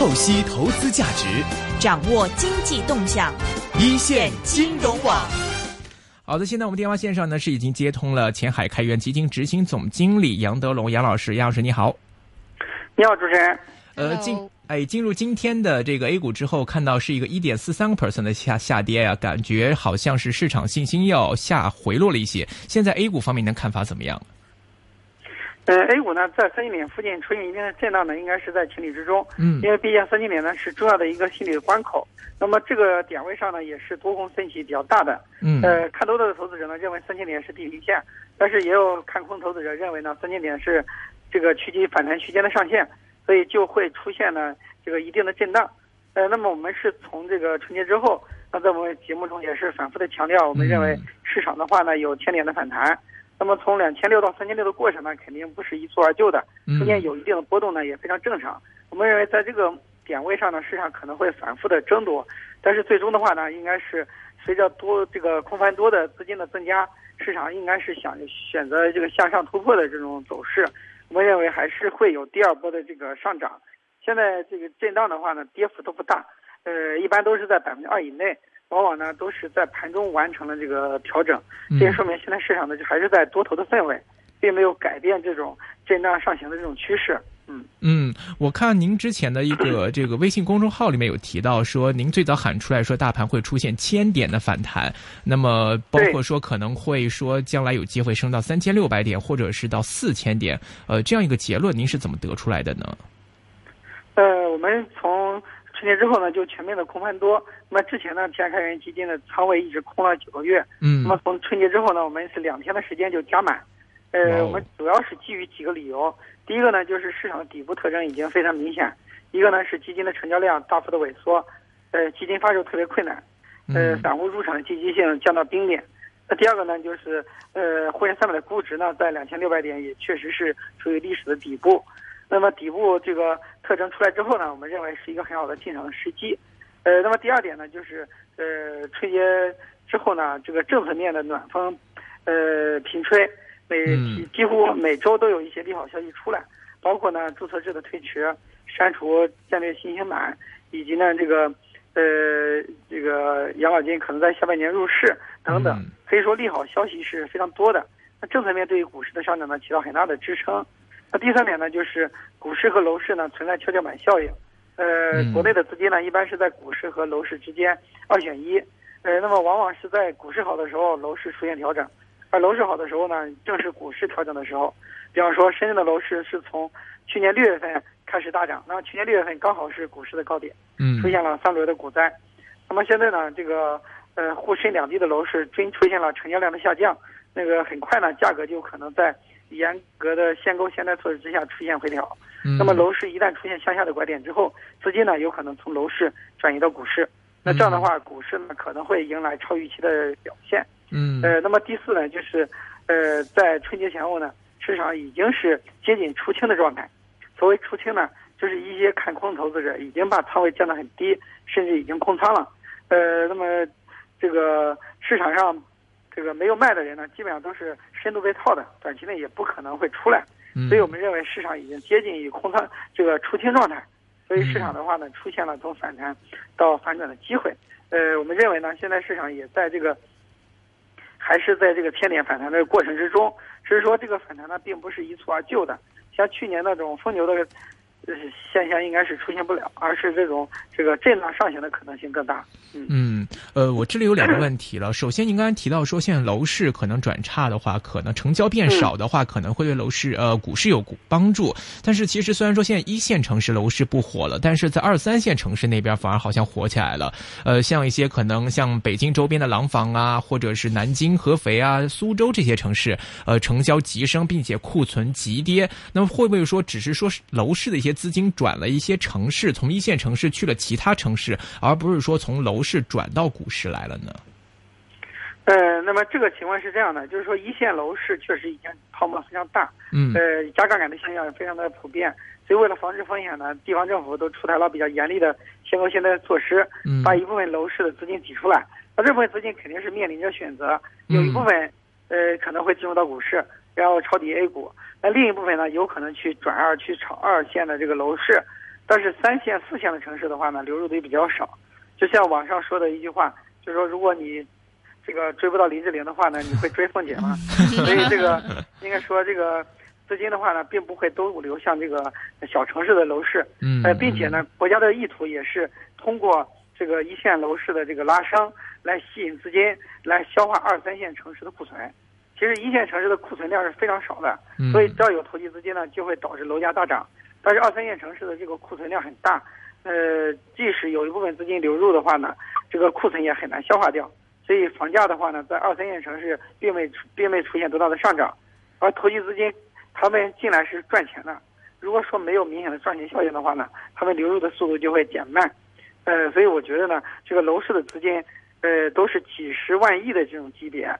透析投资价值，掌握经济动向，一线金融网。好的，现在我们电话线上呢是已经接通了前海开源基金执行总经理杨德龙杨老师，杨老师你好。你好，主持人。呃，进哎进入今天的这个 A 股之后，看到是一个一点四三个 percent 的下下跌啊，感觉好像是市场信心要下回落了一些。现在 A 股方面的看法怎么样？呃，A 股呢在三千点附近出现一定的震荡呢，应该是在情理之中。嗯，因为毕竟三千点呢是重要的一个心理的关口。那么这个点位上呢，也是多空分歧比较大的。嗯，呃，看多的投资者呢认为三千点是地平线，但是也有看空投资者认为呢三千点是这个区间反弹区间的上限，所以就会出现呢这个一定的震荡。呃，那么我们是从这个春节之后，那在我们节目中也是反复的强调，我们认为市场的话呢有千点的反弹。那么从两千六到三千六的过程呢，肯定不是一蹴而就的，中间有一定的波动呢，也非常正常。我们认为在这个点位上呢，市场可能会反复的争夺，但是最终的话呢，应该是随着多这个空翻多的资金的增加，市场应该是想选择这个向上突破的这种走势。我们认为还是会有第二波的这个上涨。现在这个震荡的话呢，跌幅都不大，呃，一般都是在百分之二以内。往往呢都是在盘中完成了这个调整，这也说明现在市场呢就还是在多头的氛围，并没有改变这种震荡上行的这种趋势。嗯嗯，我看您之前的一个 这个微信公众号里面有提到说，您最早喊出来说大盘会出现千点的反弹，那么包括说可能会说将来有机会升到三千六百点或者是到四千点，呃，这样一个结论您是怎么得出来的呢？呃，我们从。春节之后呢，就全面的空盘多。那么之前呢，天开源基金的仓位一直空了九个月。嗯。那么从春节之后呢，我们是两天的时间就加满。呃，我们主要是基于几个理由。第一个呢，就是市场的底部特征已经非常明显；一个呢是基金的成交量大幅的萎缩，呃，基金发售特别困难，呃，散户入场的积极性降到冰点。那第二个呢，就是呃，沪深三百的估值呢，在两千六百点也确实是处于历史的底部。那么底部这个特征出来之后呢，我们认为是一个很好的进场的时机。呃，那么第二点呢，就是呃春节之后呢，这个政策面的暖风，呃频吹，每几乎每周都有一些利好消息出来，包括呢注册制的推迟、删除战略新兴板，以及呢这个呃这个养老金可能在下半年入市等等，可以说利好消息是非常多的。那政策面对于股市的上涨呢，起到很大的支撑。那第三点呢，就是股市和楼市呢存在跷跷板效应，呃，国内的资金呢一般是在股市和楼市之间二选一，呃，那么往往是在股市好的时候，楼市出现调整，而楼市好的时候呢，正是股市调整的时候。比方说，深圳的楼市是从去年六月份开始大涨，那么去年六月份刚好是股市的高点，嗯，出现了三轮的股灾。那么现在呢，这个呃沪深两地的楼市均出现了成交量的下降，那个很快呢，价格就可能在。严格的限购限贷措施之下出现回调，那么楼市一旦出现向下的拐点之后，资金呢有可能从楼市转移到股市，那这样的话，股市呢可能会迎来超预期的表现。嗯，呃，那么第四呢，就是呃，在春节前后呢，市场已经是接近出清的状态。所谓出清呢，就是一些看空投资者已经把仓位降得很低，甚至已经空仓了。呃，那么这个市场上。这个没有卖的人呢，基本上都是深度被套的，短期内也不可能会出来，所以我们认为市场已经接近于空仓这个出清状态，所以市场的话呢，出现了从反弹到反转的机会。呃，我们认为呢，现在市场也在这个还是在这个千点反弹的过程之中，只是说这个反弹呢，并不是一蹴而就的，像去年那种疯牛的。现象应该是出现不了，而是这种这个震荡上行的可能性更大。嗯嗯，呃，我这里有两个问题了。首先，您刚才提到说，现在楼市可能转差的话，可能成交变少的话，可能会对楼市呃股市有帮助。但是，其实虽然说现在一线城市楼市不火了，但是在二三线城市那边反而好像火起来了。呃，像一些可能像北京周边的廊坊啊，或者是南京、合肥啊、苏州这些城市，呃，成交急升，并且库存急跌。那么，会不会说只是说楼市的一些？资金转了一些城市，从一线城市去了其他城市，而不是说从楼市转到股市来了呢？呃，那么这个情况是这样的，就是说一线楼市确实已经泡沫非常大，嗯，呃，加杠杆的现象也非常的普遍，所以为了防止风险呢，地方政府都出台了比较严厉的限购限贷措施，嗯，把一部分楼市的资金挤出来，那这部分资金肯定是面临着选择，有一部分呃可能会进入到股市，然后抄底 A 股。那另一部分呢，有可能去转二去炒二线的这个楼市，但是三线、四线的城市的话呢，流入的也比较少。就像网上说的一句话，就是说，如果你这个追不到林志玲的话呢，你会追凤姐吗？所以这个 应该说，这个资金的话呢，并不会都流向这个小城市的楼市。嗯，呃，并且呢，国家的意图也是通过这个一线楼市的这个拉升，来吸引资金，来消化二三线城市的库存。其实一线城市的库存量是非常少的，所以只要有投机资金呢，就会导致楼价大涨。但是二三线城市的这个库存量很大，呃，即使有一部分资金流入的话呢，这个库存也很难消化掉。所以房价的话呢，在二三线城市并未并未出现多大的上涨，而投机资金他们进来是赚钱的。如果说没有明显的赚钱效应的话呢，他们流入的速度就会减慢。呃，所以我觉得呢，这个楼市的资金，呃，都是几十万亿的这种级别。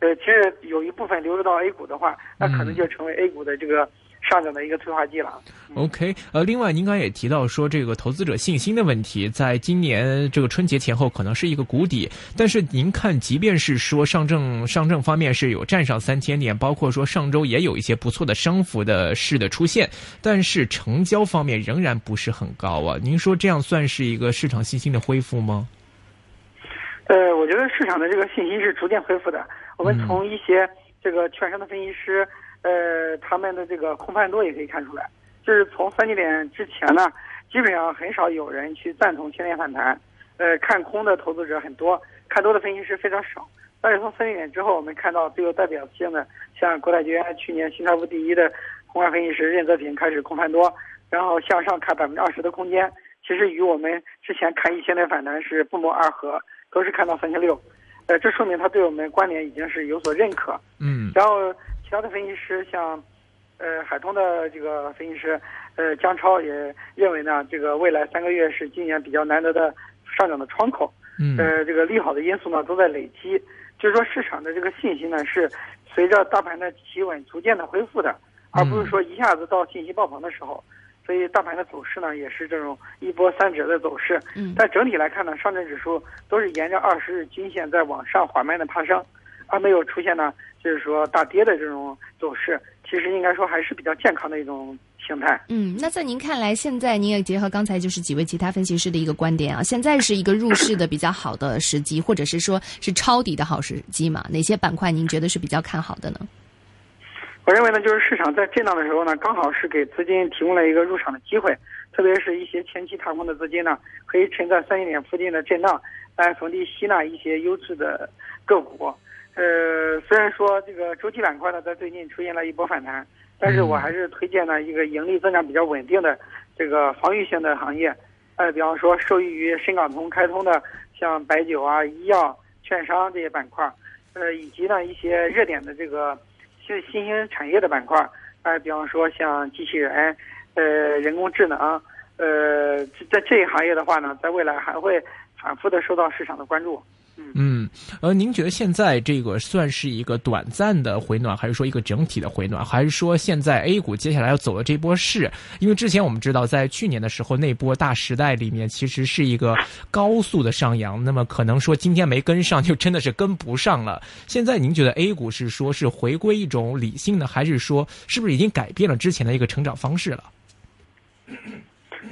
呃，其实有一部分流入到 A 股的话，那可能就成为 A 股的这个上涨的一个催化剂了。OK，呃，另外您刚才也提到说，这个投资者信心的问题，在今年这个春节前后可能是一个谷底。但是您看，即便是说上证上证方面是有站上三千点，包括说上周也有一些不错的升幅的势的出现，但是成交方面仍然不是很高啊。您说这样算是一个市场信心的恢复吗？呃，我觉得市场的这个信心是逐渐恢复的。我们从一些这个券商的分析师，呃，他们的这个空盘多也可以看出来，就是从三千点之前呢，基本上很少有人去赞同千点反弹，呃，看空的投资者很多，看多的分析师非常少。但是从三千点之后，我们看到最有代表性的，像国泰君安去年新财富第一的宏观分析师任泽平开始空盘多，然后向上看百分之二十的空间，其实与我们之前看一千点反弹是不谋而合。都是看到三千六，呃，这说明他对我们观点已经是有所认可。嗯。然后其他的分析师像，呃，海通的这个分析师，呃，姜超也认为呢，这个未来三个月是今年比较难得的上涨的窗口。嗯。呃，这个利好的因素呢都在累积，就是说市场的这个信心呢是随着大盘的企稳逐渐的恢复的，而不是说一下子到信息爆棚的时候。所以大盘的走势呢，也是这种一波三折的走势。嗯，但整体来看呢，上证指数都是沿着二十日均线在往上缓慢的爬升，而没有出现呢，就是说大跌的这种走势。其实应该说还是比较健康的一种形态。嗯，那在您看来，现在您也结合刚才就是几位其他分析师的一个观点啊，现在是一个入市的比较好的时机，或者是说是抄底的好时机嘛？哪些板块您觉得是比较看好的呢？我认为呢，就是市场在震荡的时候呢，刚好是给资金提供了一个入场的机会，特别是一些前期踏空的资金呢，可以趁在三千点附近的震荡，来逢低吸纳一些优质的个股。呃，虽然说这个周期板块呢，在最近出现了一波反弹，但是我还是推荐呢一个盈利增长比较稳定的这个防御性的行业。呃，比方说受益于深港通开通的，像白酒啊、医药、券商这些板块，呃，以及呢一些热点的这个。是新兴产业的板块，哎，比方说像机器人，呃，人工智能，呃，在这一行业的话呢，在未来还会反复的受到市场的关注。嗯，呃，您觉得现在这个算是一个短暂的回暖，还是说一个整体的回暖，还是说现在 A 股接下来要走的这波势？因为之前我们知道，在去年的时候那波大时代里面，其实是一个高速的上扬，那么可能说今天没跟上，就真的是跟不上了。现在您觉得 A 股是说是回归一种理性呢，还是说是不是已经改变了之前的一个成长方式了？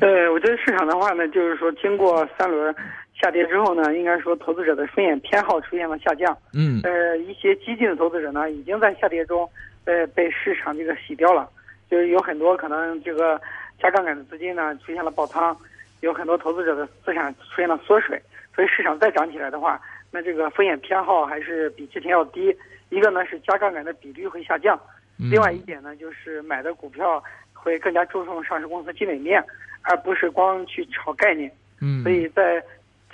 呃，我觉得市场的话呢，就是说经过三轮。下跌之后呢，应该说投资者的风险偏好出现了下降。嗯。呃，一些激进的投资者呢，已经在下跌中，呃，被市场这个洗掉了。就是有很多可能这个加杠杆的资金呢，出现了爆仓，有很多投资者的资产出现了缩水。所以市场再涨起来的话，那这个风险偏好还是比之前要低。一个呢是加杠杆的比率会下降，另外一点呢就是买的股票会更加注重上市公司基本面，而不是光去炒概念。嗯。所以在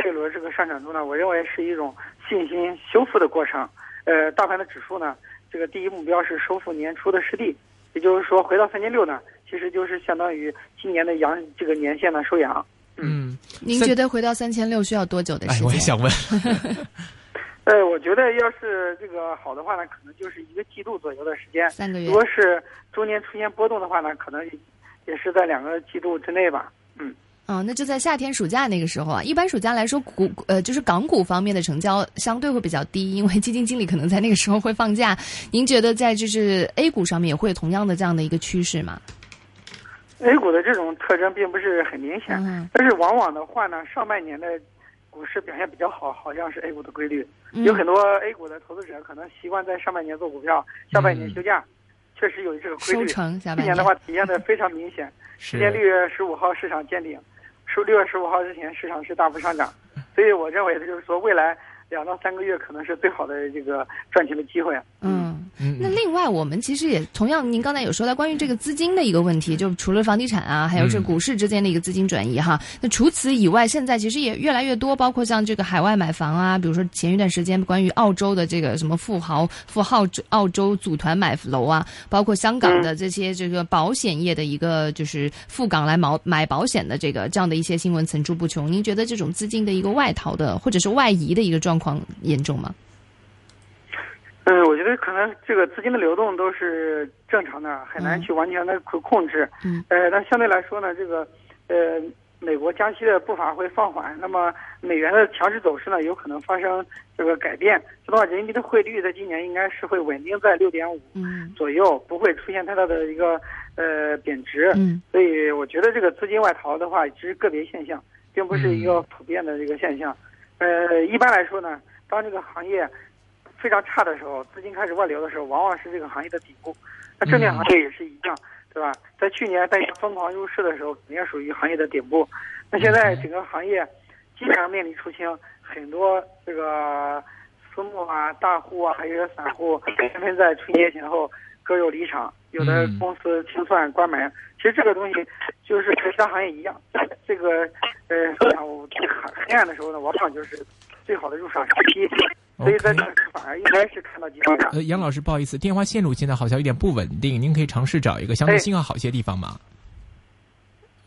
这一轮这个上涨中呢，我认为是一种信心修复的过程。呃，大盘的指数呢，这个第一目标是收复年初的失地，也就是说回到三千六呢，其实就是相当于今年的阳这个年限的收阳。嗯，您觉得回到三千六需要多久的时间？我也想问。呃，我觉得要是这个好的话呢，可能就是一个季度左右的时间。三个月。如果是中间出现波动的话呢，可能也是在两个季度之内吧。嗯。嗯，那就在夏天暑假那个时候啊。一般暑假来说，股呃就是港股方面的成交相对会比较低，因为基金经理可能在那个时候会放假。您觉得在就是 A 股上面也会有同样的这样的一个趋势吗？A 股的这种特征并不是很明显，嗯但是往往的话呢，上半年的股市表现比较好，好像是 A 股的规律。嗯有很多 A 股的投资者可能习惯在上半年做股票，下半年休假，确实有这个规收律。成下半今年的话体现的非常明显。今年六月十五号市场见顶，十六月十五号之前市场是大幅上涨，所以我认为就是说未来两到三个月可能是最好的这个赚钱的机会。嗯。嗯那另外，我们其实也同样，您刚才有说到关于这个资金的一个问题，就除了房地产啊，还有这股市之间的一个资金转移哈。那除此以外，现在其实也越来越多，包括像这个海外买房啊，比如说前一段时间关于澳洲的这个什么富豪富豪澳洲组团买楼啊，包括香港的这些这个保险业的一个就是赴港来买买保险的这个这样的一些新闻层出不穷。您觉得这种资金的一个外逃的或者是外移的一个状况严重吗？嗯，我觉得可能这个资金的流动都是正常的，很难嗯去完全的控控制。嗯。呃，但相对来说呢，这个呃，美国加息的步伐会放缓，那么美元的强势走势呢，有可能发生这个改变。这的话，人民币的汇率在今年应该是会稳定在六点五嗯左右，不会出现太大的一个呃贬值。嗯所以我觉得这个资金外逃的话，只是个别现象，并不是一个普遍的这个现象。呃，一般来说呢，当这个行业非常差的时候，资金开始外流的时候，往往是这个行业的底部。那证券行业也是一样，对吧？在去年大家疯狂入市的时候，肯定属于行业的顶部。那现在整个行业基本上面临出清，很多这个私募啊、大户啊，还有散户，纷纷在春节前后各有离场，有的嗯公司清算关门。其实这个东西就是和其他行业一样，这个呃市场最黑暗的时候呢，往往就是最好的入场时期。所以在这个时候反而应该是看到机会的。呃，杨老师，不好意思，电话线路现在好像有点不稳定，您可以尝试找一个相对哎信号好些地方吗？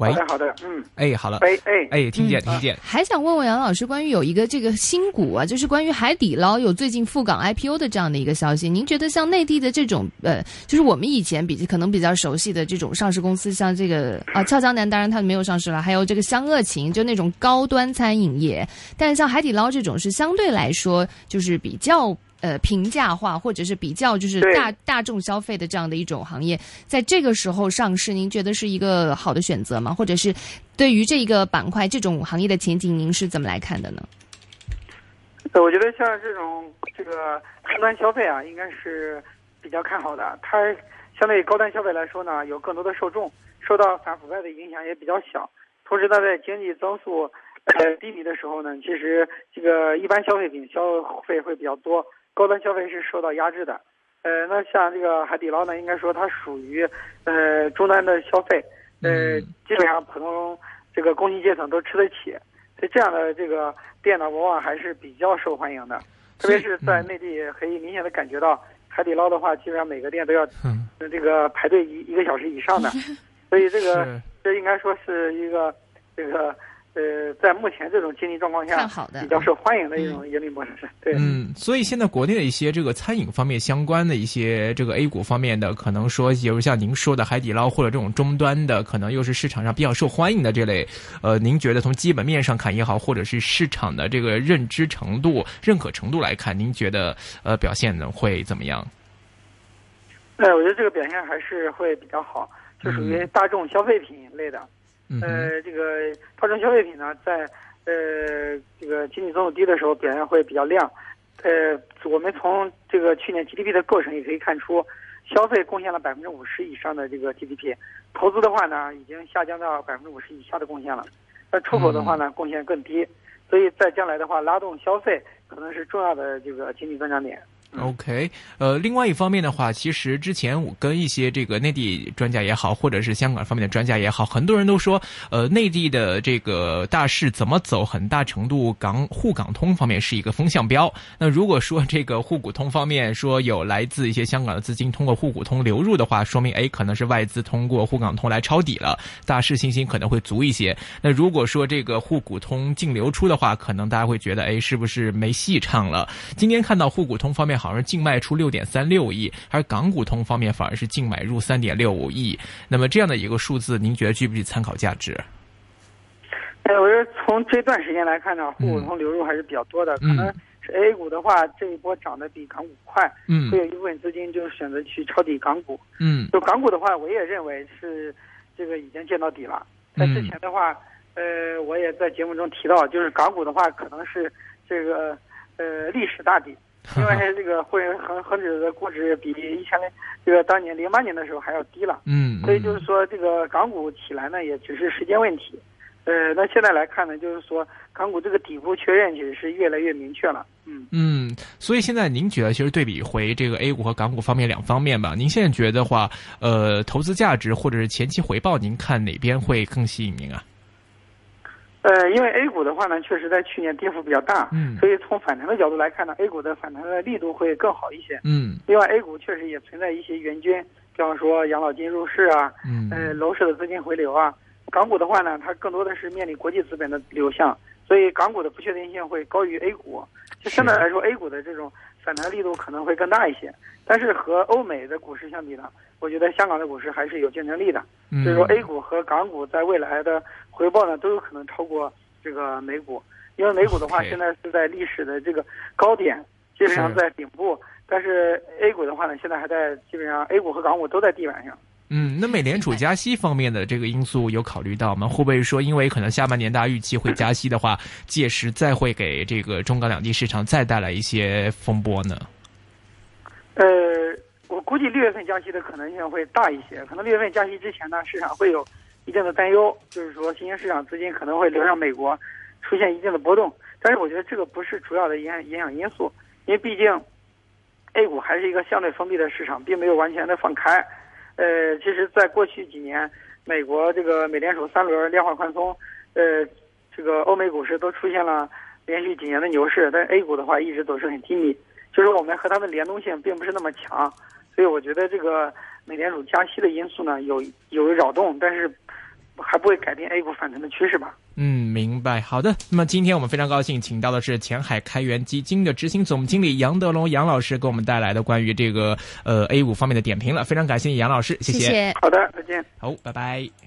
喂好，的，好的，嗯，哎，好了，哎，哎，哎，听见嗯听见，还想问问杨老师，关于有一个这个新股啊，就是关于海底捞有最近赴港 IPO 的这样的一个消息。您觉得像内地的这种呃，就是我们以前比可能比较熟悉的这种上市公司，像这个啊俏江南，当然它没有上市了，还有这个湘鄂情，就那种高端餐饮业。但是像海底捞这种是相对来说就是比较。呃，平价化或者是比较就是大大众消费的这样的一种行业，在这个时候上市，您觉得是一个好的选择吗？或者是对于这一个板块、这种行业的前景，您是怎么来看的呢？呃我觉得像这种这个终端消费啊，应该是比较看好的。它相对于高端消费来说呢，有更多的受众，受到反腐败的影响也比较小。同时，它在经济增速呃低迷的时候呢，其实这个一般消费品消费会比较多，高端消费是受到压制的。呃，那像这个海底捞呢，应该说它属于呃中端的消费，呃，嗯。基本上普通这个工薪阶层都吃得起。所以这样的这个店呢，往往还是比较受欢迎的，特别是在内地，可以明显的感觉到海底捞的话，基本上每个店都要嗯，呃这个排队一一个小时以上的，所以这个这应该说是一个这个呃，在目前这种经济状况下看好的比较受欢迎的一种盈利模式。对，嗯，所以现在国内的一些这个餐饮方面相关的一些这个 A 股方面的，可能说，比如像您说的海底捞或者这种终端的，可能又是市场上比较受欢迎的这类，呃，您觉得从基本面上看也好，或者是市场的这个认知程度、认可程度来看，您觉得呃表现呢会怎么样？呃，我觉得这个表现还是会比较好，就属于大众消费品类的。呃，这个大众消费品呢，在呃这个经济增速低的时候表现会比较亮。呃，我们从这个去年 GDP 的构成也可以看出，消费贡献了百分之五十以上的这个 GDP，投资的话呢，已经下降到百分之五十以下的贡献了。那出口的话呢，贡献更低，所以在将来的话，拉动消费可能是重要的这个经济增长点。OK，呃，另外一方面的话，其实之前我跟一些这个内地专家也好，或者是香港方面的专家也好，很多人都说，呃，内地的这个大势怎么走，很大程度港沪港通方面是一个风向标。那如果说这个沪股通方面说有来自一些香港的资金通过沪股通流入的话，说明哎，可能是外资通过沪港通来抄底了，大势信心可能会足一些。那如果说这个沪股通净流出的话，可能大家会觉得，哎，是不是没戏唱了？今天看到沪股通方面好像是净卖出六点三六亿，而港股通方面反而是净买入三点六五亿。那么这样的一个数字，您觉得具不具参考价值？哎，我觉得从这段时间来看呢，沪股通流入还是比较多的，嗯可能是 A 股的话，这一波涨得比港股快，嗯会有一部分资金就选择去抄底港股。嗯就港股的话，我也认为是这个已经见到底了。在之前的话，呃，我也在节目中提到，就是港股的话，可能是这个呃历史大底，因为这个汇恒恒指的估值比以前这个当年零八年的时候还要低了。嗯，所以就是说，这个港股起来呢，也只是时间问题。呃，那现在来看呢，就是说港股这个底部确认其实是越来越明确了。嗯嗯，所以现在您觉得，其实对比回这个 A 股和港股方面两方面吧，您现在觉得话，呃，投资价值或者是前期回报，您看哪边会更吸引您啊？呃，因为 A 股的话呢，确实在去年跌幅比较大，嗯，所以从反弹的角度来看呢，A 股的反弹的力度会更好一些。嗯，另外 A 股确实也存在一些援军，比方说养老金入市啊，嗯，呃，楼市的资金回流啊。港股的话呢，它更多的是面临国际资本的流向，所以港股的不确定性会高于 A 股。就相对来说，A 股的这种反弹力度可能会更大一些。但是和欧美的股市相比呢，我觉得香港的股市还是有竞争力的。所以说，A 股和港股在未来的回报呢，都有可能超过这个美股。因为美股的话，现在是在历史的这个高点，基本上在顶部。但是 A 股的话呢，现在还在基本上 A 股和港股都在地板上。嗯，那美联储加息方面的这个因素有考虑到吗？会不会说，因为可能下半年大家预期会加息的话，届时再会给这个中港两地市场再带来一些风波呢？呃，我估计六月份加息的可能性会大一些。可能六月份加息之前呢，市场会有一定的担忧，就是说新兴市场资金可能会流向美国，出现一定的波动。但是我觉得这个不是主要的影影响因素，因为毕竟 A 股还是一个相对封闭的市场，并没有完全的放开。呃，其实，在过去几年，美国这个美联储三轮量化宽松，呃，这个欧美股市都出现了连续几年的牛市，但 A 股的话一直都是很低迷，就是我们和它的联动性并不是那么强，所以我觉得这个美联储加息的因素呢有有扰动，但是还不会改变 A 股反弹的趋势吧。嗯，明白。好的，那么今天我们非常高兴，请到的是前海开源基金的执行总经理杨德龙杨老师，给我们带来的关于这个呃 A 股方面的点评了。非常感谢杨老师，谢谢。好的，再见。好，拜拜。